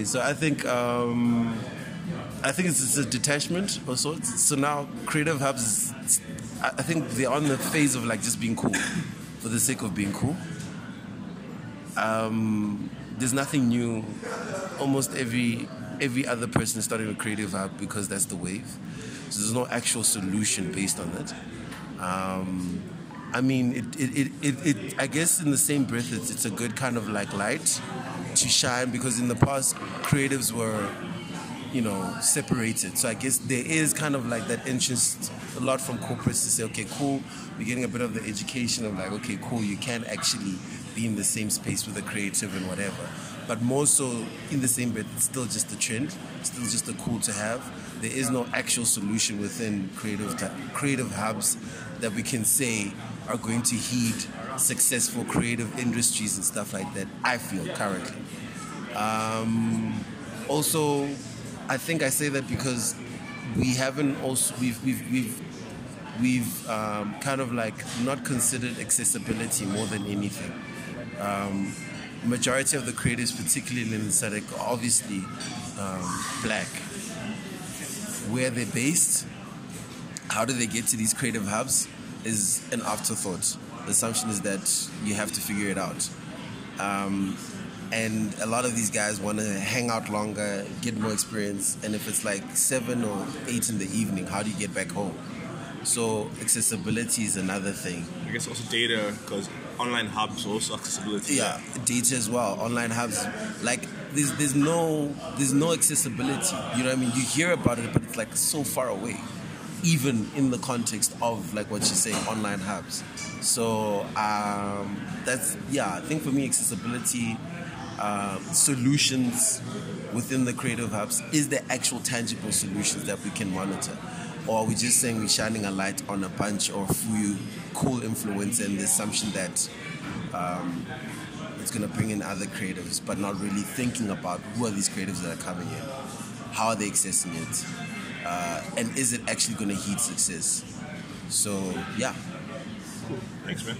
Okay, so I think um, I think it's, it's a detachment of sorts. So now creative hubs, I think they're on the phase of like just being cool for the sake of being cool. Um, there's nothing new. Almost every every other person is starting a creative hub because that's the wave. So there's no actual solution based on it. Um, I mean, it, it, it, it, I guess in the same breath, it's, it's a good kind of like light to shine because in the past, creatives were, you know, separated. So I guess there is kind of like that interest a lot from corporates to say, okay, cool, we're getting a bit of the education of like, okay, cool, you can actually be in the same space with a creative and whatever. But more so in the same breath, it's still just a trend, still just a cool to have. There is no actual solution within creative creative hubs that we can say are going to heed successful creative industries and stuff like that. I feel currently. Um, also, I think I say that because we haven't also we've we've we've we've um, kind of like not considered accessibility more than anything. Um, majority of the creators, particularly in SADC, are obviously um, black. Where they're based, how do they get to these creative hubs is an afterthought. The assumption is that you have to figure it out. Um, and a lot of these guys want to hang out longer, get more experience. And if it's like seven or eight in the evening, how do you get back home? So accessibility is another thing. I guess also data because online hubs also accessibility. Yeah, data as well. Online hubs, like there's there's no there's no accessibility. You know what I mean? You hear about it, but it's like so far away, even in the context of like what you say, online hubs. So um, that's yeah. I think for me, accessibility uh, solutions within the creative hubs is the actual tangible solutions that we can monitor. Or are we just saying we're shining a light on a bunch of few cool influencers and the assumption that um, it's going to bring in other creatives, but not really thinking about who are these creatives that are coming in, how are they accessing it, uh, and is it actually going to heed success? So yeah. Cool. Thanks, man.